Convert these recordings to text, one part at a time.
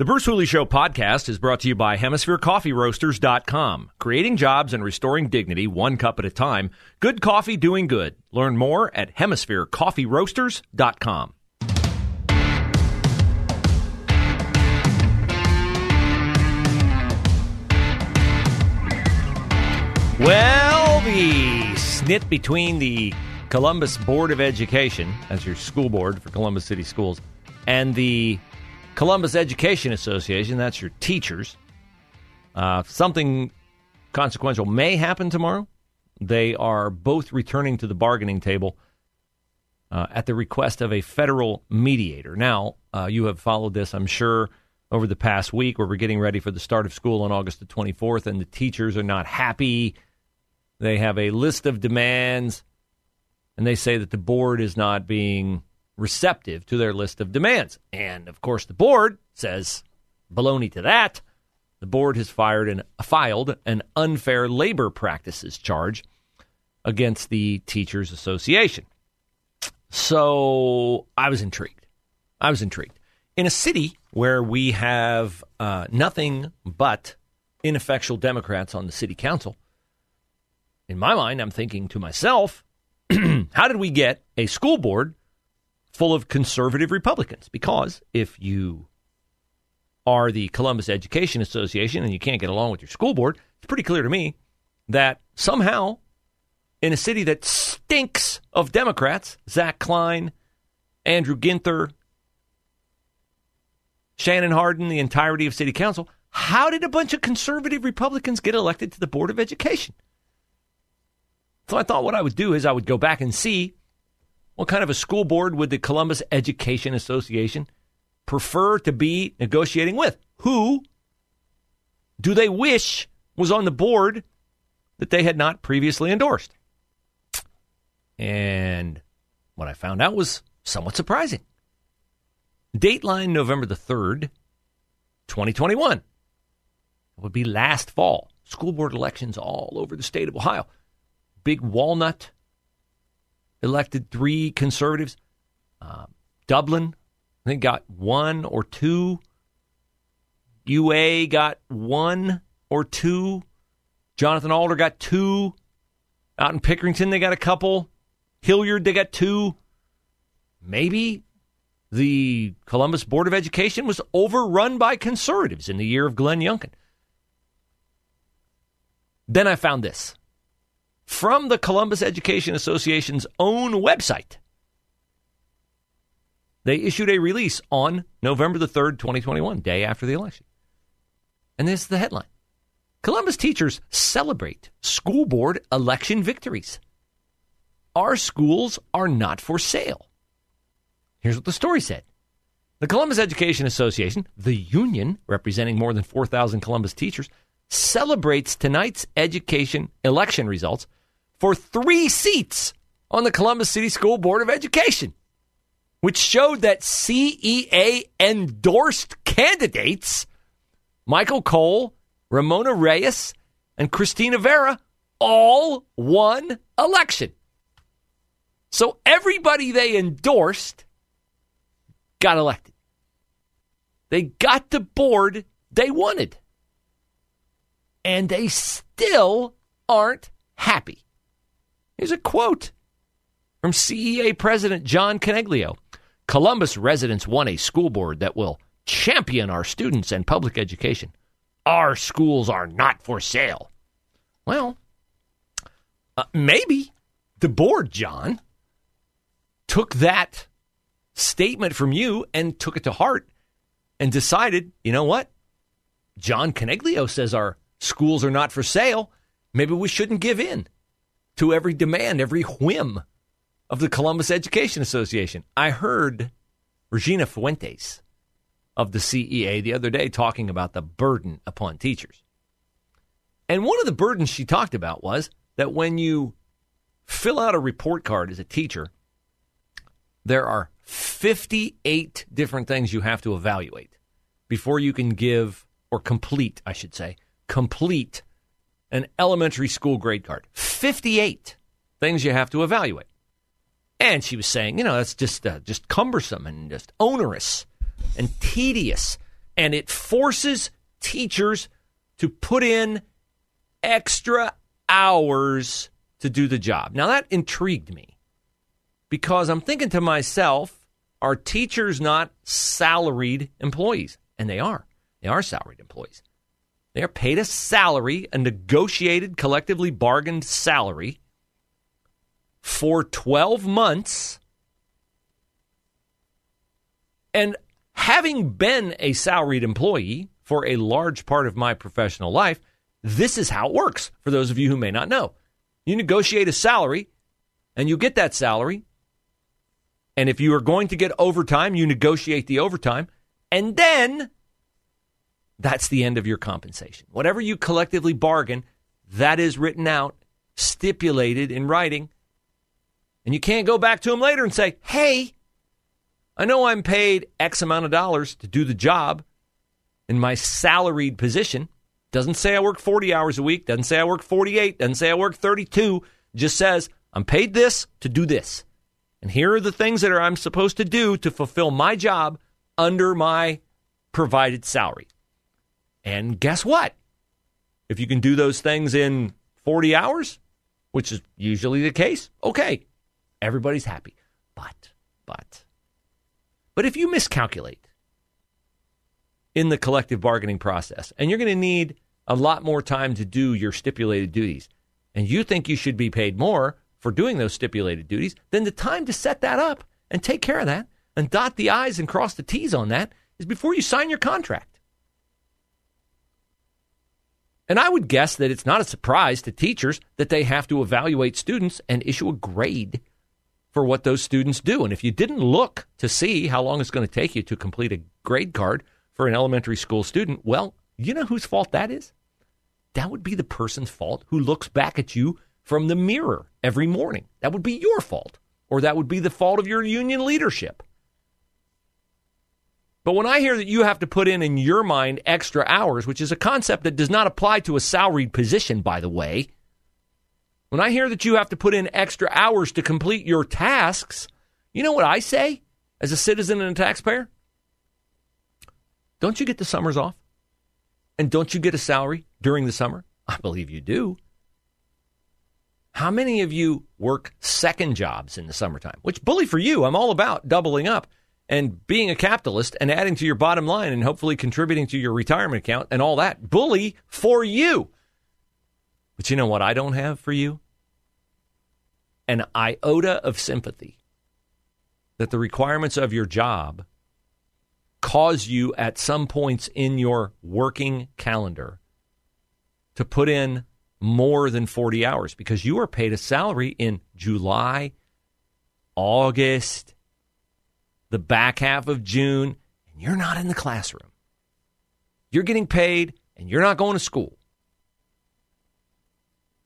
The Bruce Hooley Show podcast is brought to you by HemisphereCoffeeRoasters.com. Creating jobs and restoring dignity one cup at a time. Good coffee doing good. Learn more at HemisphereCoffeeRoasters.com. Well, the snit between the Columbus Board of Education, as your school board for Columbus City Schools, and the Columbus Education Association, that's your teachers. Uh, something consequential may happen tomorrow. They are both returning to the bargaining table uh, at the request of a federal mediator. Now, uh, you have followed this, I'm sure, over the past week where we're getting ready for the start of school on August the 24th, and the teachers are not happy. They have a list of demands, and they say that the board is not being receptive to their list of demands. And of course, the board says baloney to that. The board has fired and filed an unfair labor practices charge against the Teachers Association. So I was intrigued. I was intrigued. In a city where we have uh, nothing but ineffectual Democrats on the city council, in my mind, I'm thinking to myself, how did we get a school board full of conservative Republicans? Because if you are the Columbus Education Association and you can't get along with your school board, it's pretty clear to me that somehow in a city that stinks of Democrats, Zach Klein, Andrew Ginther, Shannon Hardin, the entirety of city council, how did a bunch of conservative Republicans get elected to the Board of Education? So I thought what I would do is I would go back and see what kind of a school board would the Columbus Education Association prefer to be negotiating with? Who do they wish was on the board that they had not previously endorsed? And what I found out was somewhat surprising. Dateline November the 3rd, 2021. It would be last fall. School board elections all over the state of Ohio. Big Walnut elected three conservatives. Uh, Dublin, I think, got one or two. UA got one or two. Jonathan Alder got two. Out in Pickerington, they got a couple. Hilliard, they got two. Maybe the Columbus Board of Education was overrun by conservatives in the year of Glenn Youngkin. Then I found this from the Columbus Education Association's own website. They issued a release on November the 3rd, 2021, day after the election. And this is the headline Columbus teachers celebrate school board election victories. Our schools are not for sale. Here's what the story said The Columbus Education Association, the union representing more than 4,000 Columbus teachers, celebrates tonight's education election results for three seats on the Columbus City School Board of Education, which showed that CEA endorsed candidates Michael Cole, Ramona Reyes, and Christina Vera all won election. So everybody they endorsed got elected. They got the board they wanted. And they still aren't happy. Here's a quote from CEA President John Coniglio. Columbus residents want a school board that will champion our students and public education. Our schools are not for sale. Well, uh, maybe the board, John, took that statement from you and took it to heart and decided, you know what? John Coniglio says our schools are not for sale. Maybe we shouldn't give in to every demand, every whim of the Columbus Education Association. I heard Regina Fuentes of the CEA the other day talking about the burden upon teachers. And one of the burdens she talked about was that when you fill out a report card as a teacher, there are 58 different things you have to evaluate before you can give, or complete, I should say, complete an elementary school grade card. 58 things you have to evaluate. And she was saying, you know, that's just uh, just cumbersome and just onerous and tedious, and it forces teachers to put in extra hours to do the job. Now that intrigued me because I'm thinking to myself, are teachers not salaried employees? And they are. They are salaried employees. They are paid a salary, a negotiated, collectively bargained salary for 12 months. And having been a salaried employee for a large part of my professional life, this is how it works for those of you who may not know. You negotiate a salary and you get that salary. And if you are going to get overtime, you negotiate the overtime. And then that's the end of your compensation. Whatever you collectively bargain, that is written out, stipulated in writing. And you can't go back to them later and say, hey, I know I'm paid X amount of dollars to do the job in my salaried position. Doesn't say I work 40 hours a week, doesn't say I work 48, doesn't say I work 32, just says I'm paid this to do this. And here are the things that are, I'm supposed to do to fulfill my job under my provided salary. And guess what? If you can do those things in 40 hours, which is usually the case, okay, everybody's happy. But, but, but if you miscalculate, in the collective bargaining process. And you're going to need a lot more time to do your stipulated duties. And you think you should be paid more for doing those stipulated duties, then the time to set that up and take care of that and dot the I's and cross the T's on that is before you sign your contract. And I would guess that it's not a surprise to teachers that they have to evaluate students and issue a grade for what those students do. And if you didn't look to see how long it's going to take you to complete a grade card, for an elementary school student, well, you know whose fault that is? That would be the person's fault who looks back at you from the mirror every morning. That would be your fault, or that would be the fault of your union leadership. But when I hear that you have to put in in your mind extra hours, which is a concept that does not apply to a salaried position, by the way, when I hear that you have to put in extra hours to complete your tasks, you know what I say as a citizen and a taxpayer? Don't you get the summers off? And don't you get a salary during the summer? I believe you do. How many of you work second jobs in the summertime? Which, bully for you, I'm all about doubling up and being a capitalist and adding to your bottom line and hopefully contributing to your retirement account and all that. Bully for you. But you know what I don't have for you? An iota of sympathy that the requirements of your job cause you at some points in your working calendar to put in more than 40 hours because you are paid a salary in July, August, the back half of June, and you're not in the classroom. You're getting paid and you're not going to school.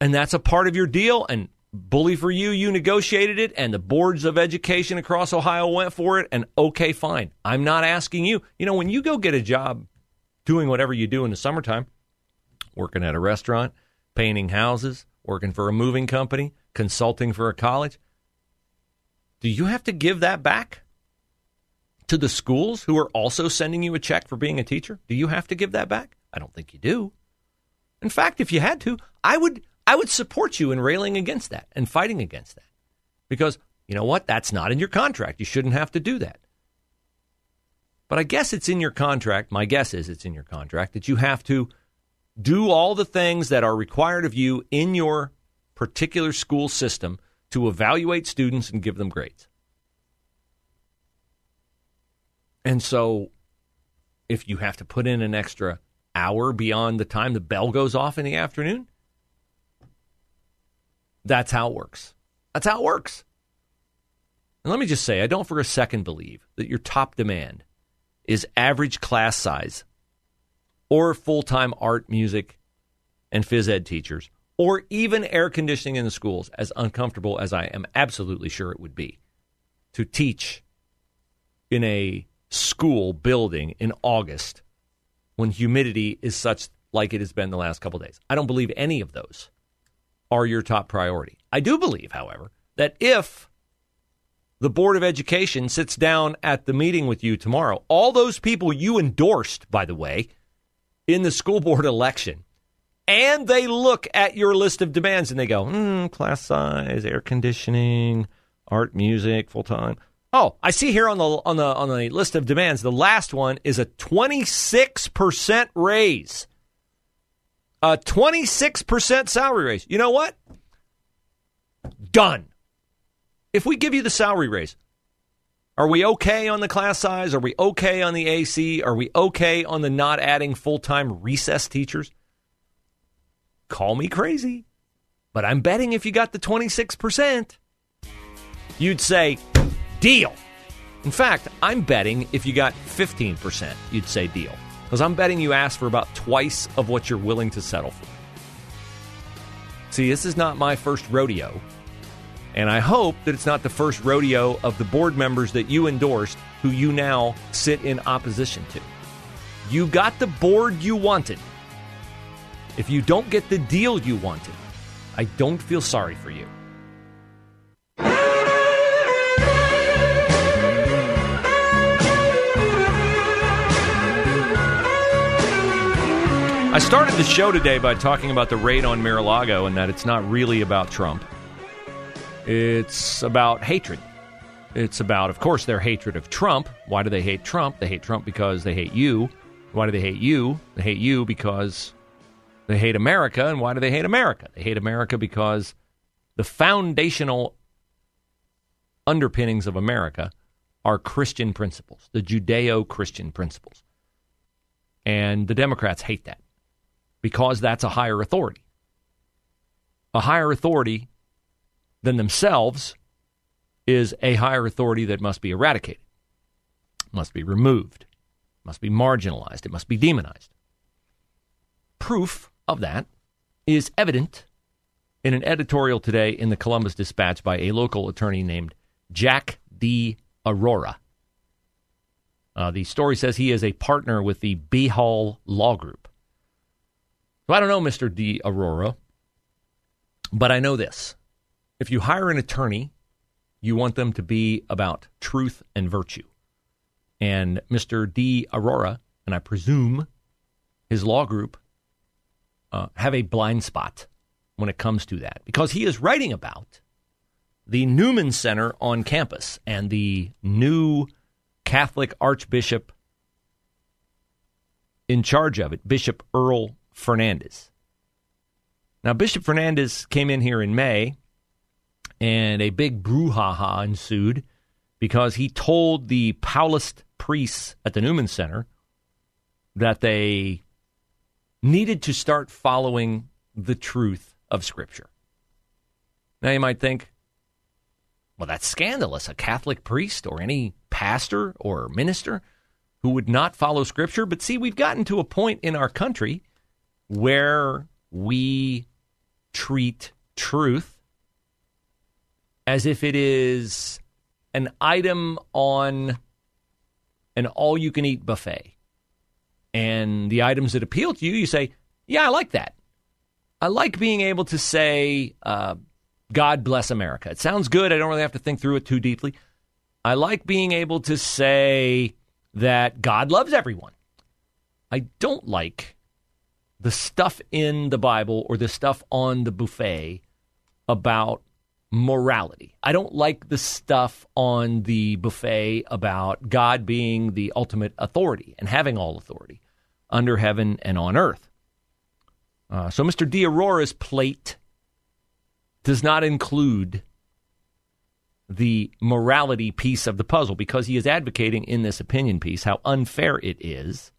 And that's a part of your deal. And bully for you, you negotiated it, and the boards of education across Ohio went for it, and okay, fine. I'm not asking you. You know, when you go get a job doing whatever you do in the summertime, working at a restaurant, painting houses, working for a moving company, consulting for a college, do you have to give that back to the schools who are also sending you a check for being a teacher? Do you have to give that back? I don't think you do. In fact, if you had to, I would I would support you in railing against that and fighting against that. Because you know what? That's not in your contract. You shouldn't have to do that. But I guess it's in your contract. My guess is it's in your contract that you have to do all the things that are required of you in your particular school system to evaluate students and give them grades. And so if you have to put in an extra hour beyond the time the bell goes off in the afternoon, that's how it works. That's how it works. And let me just say, I don't for a second believe that your top demand is average class size or full time art, music, and phys ed teachers, or even air conditioning in the schools, as uncomfortable as I am absolutely sure it would be to teach in a school building in August when humidity is such like it has been the last couple days. I don't believe any of those are your top priority. I do believe, however, that if the Board of Education sits down at the meeting with you tomorrow, all those people you endorsed, by the way, in the school board election, and they look at your list of demands and they go, hmm, class size, air conditioning, art, music, full time. Oh, I see here on the on the on the list of demands, the last one is a 26% raise. A 26% salary raise. You know what? Done. If we give you the salary raise, are we okay on the class size? Are we okay on the AC? Are we okay on the not adding full time recess teachers? Call me crazy, but I'm betting if you got the 26%, you'd say, deal. In fact, I'm betting if you got 15%, you'd say deal. Because I'm betting you asked for about twice of what you're willing to settle for. See, this is not my first rodeo. And I hope that it's not the first rodeo of the board members that you endorsed who you now sit in opposition to. You got the board you wanted. If you don't get the deal you wanted, I don't feel sorry for you. I started the show today by talking about the raid on Mar a Lago and that it's not really about Trump. It's about hatred. It's about, of course, their hatred of Trump. Why do they hate Trump? They hate Trump because they hate you. Why do they hate you? They hate you because they hate America. And why do they hate America? They hate America because the foundational underpinnings of America are Christian principles, the Judeo Christian principles. And the Democrats hate that because that's a higher authority. A higher authority than themselves is a higher authority that must be eradicated, must be removed, must be marginalized, it must be demonized. Proof of that is evident in an editorial today in the Columbus Dispatch by a local attorney named Jack D. Aurora. Uh, the story says he is a partner with the Behal Law Group. So I don't know, Mr. D'Aurora, but I know this. If you hire an attorney, you want them to be about truth and virtue. And Mr. D'Aurora, and I presume his law group, uh, have a blind spot when it comes to that because he is writing about the Newman Center on campus and the new Catholic Archbishop in charge of it, Bishop Earl Fernandes. Now, Bishop Fernandes came in here in May, and a big brouhaha ensued because he told the Paulist priests at the Newman Center that they needed to start following the truth of Scripture. Now, you might think, well, that's scandalous. A Catholic priest or any pastor or minister who would not follow Scripture. But see, we've gotten to a point in our country where we treat truth as if it is an item on an all you can eat buffet. And the items that appeal to you, you say, Yeah, I like that. I like being able to say, uh, God bless America. It sounds good. I don't really have to think through it too deeply. I like being able to say that God loves everyone. I don't like the stuff in the Bible or the stuff on the buffet about morality. I don't like the stuff on the buffet about God being the ultimate authority and having all authority under heaven and on earth. Uh, so Mr. D'Aurora's plate does not include the morality piece of the puzzle because he is advocating in this opinion piece how unfair it is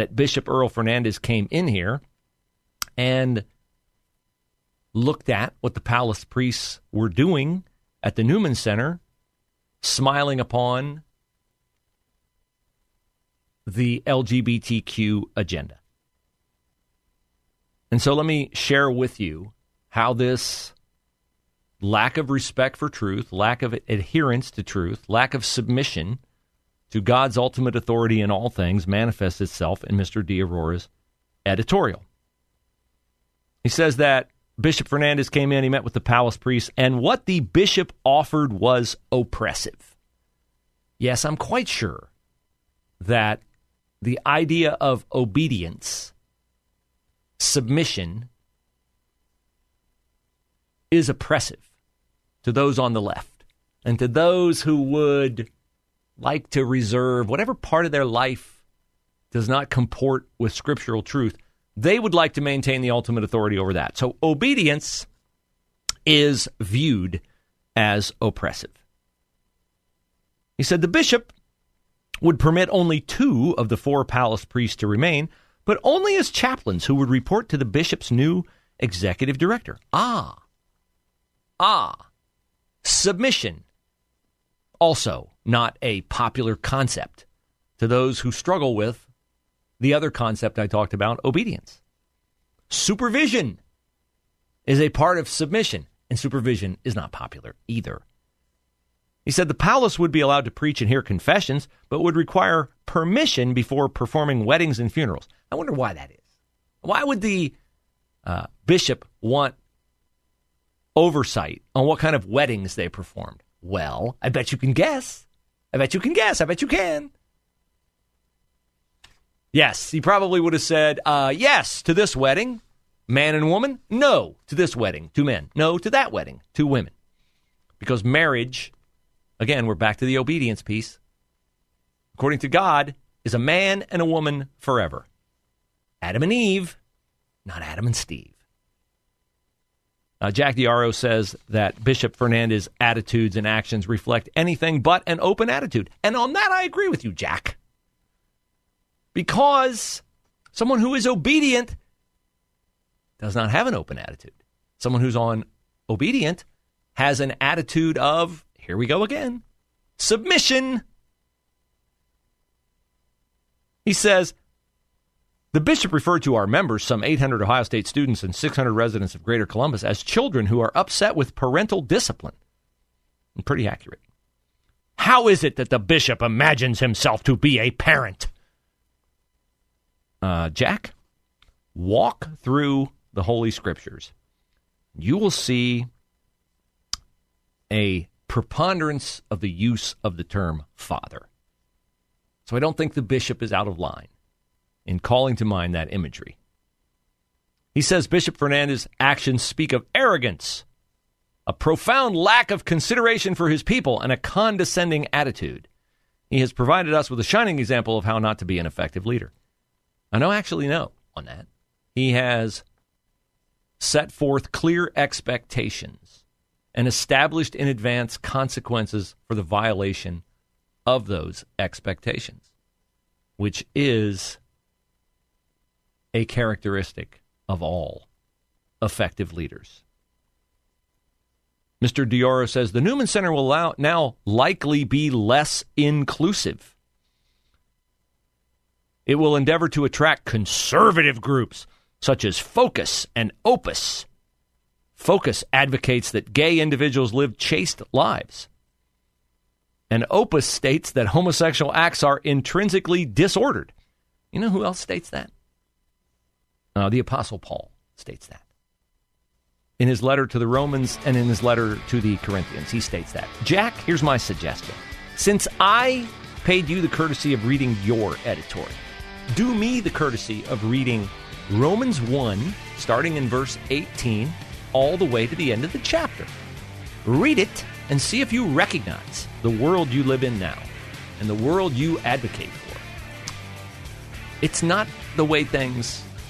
that Bishop Earl Fernandes came in here and looked at what the Paulist priests were doing at the Newman Center, smiling upon the LGBTQ agenda. And so let me share with you how this lack of respect for truth, lack of adherence to truth, lack of submission to God's ultimate authority in all things manifests itself in Mr. D'Aurora's editorial. He says that Bishop Fernandes came in, he met with the Paulist priest, and what the bishop offered was oppressive. Yes, I'm quite sure that the idea of obedience, submission, is oppressive to those on the left and to those who would like to reserve whatever part of their life does not comport with scriptural truth. They would like to maintain the ultimate authority over that. So obedience is viewed as oppressive. He said the bishop would permit only two of the four Paulist priests to remain, but only as chaplains who would report to the bishop's new executive director. Ah. Ah. Submission. Also, not a popular concept to those who struggle with the other concept I talked about obedience. Supervision is a part of submission, and supervision is not popular either. He said the Paulists would be allowed to preach and hear confessions, but would require permission before performing weddings and funerals. I wonder why that is. Why would the uh, bishop want oversight on what kind of weddings they performed? Well, I bet you can guess. I bet you can guess. I bet you can. Yes, he probably would have said uh, yes to this wedding, man and woman. No to this wedding, two men. No to that wedding, two women. Because marriage Again, we're back to the obedience piece. According to God, is a man and a woman forever. Adam and Eve, not Adam and Steve. Uh, Jack D'Auro says that Bishop Fernandes's attitudes and actions reflect anything but an open attitude. And on that, I agree with you, Jack. Because someone who is obedient does not have an open attitude. Someone who's on obedient has an attitude of here we go again. Submission. He says, the bishop referred to our members, some 800 Ohio State students and 600 residents of Greater Columbus, as children who are upset with parental discipline. And pretty accurate. How is it that the bishop imagines himself to be a parent? Uh, Jack, walk through the Holy Scriptures. You will see a preponderance of the use of the term father. So I don't think the bishop is out of line in calling to mind that imagery. He says Bishop Fernandes's actions speak of arrogance, a profound lack of consideration for his people, and a condescending attitude. He has provided us with a shining example of how not to be an effective leader. I know, actually, no, on that. He has set forth clear expectations and established in advance consequences for the violation of those expectations, which is a characteristic of all effective leaders. Mr. D'Auro says the Newman Center will now likely be less inclusive. It will endeavor to attract conservative groups such as Focus and Opus Focus advocates that gay individuals live chaste lives. And Opus states that homosexual acts are intrinsically disordered. You know who else states that? Uh, the Apostle Paul states that. In his letter to the Romans and in his letter to the Corinthians, he states that. Jack, here's my suggestion. Since I paid you the courtesy of reading your editorial, do me the courtesy of reading Romans 1, starting in verse 18 all the way to the end of the chapter. Read it and see if you recognize the world you live in now and the world you advocate for. It's not the way things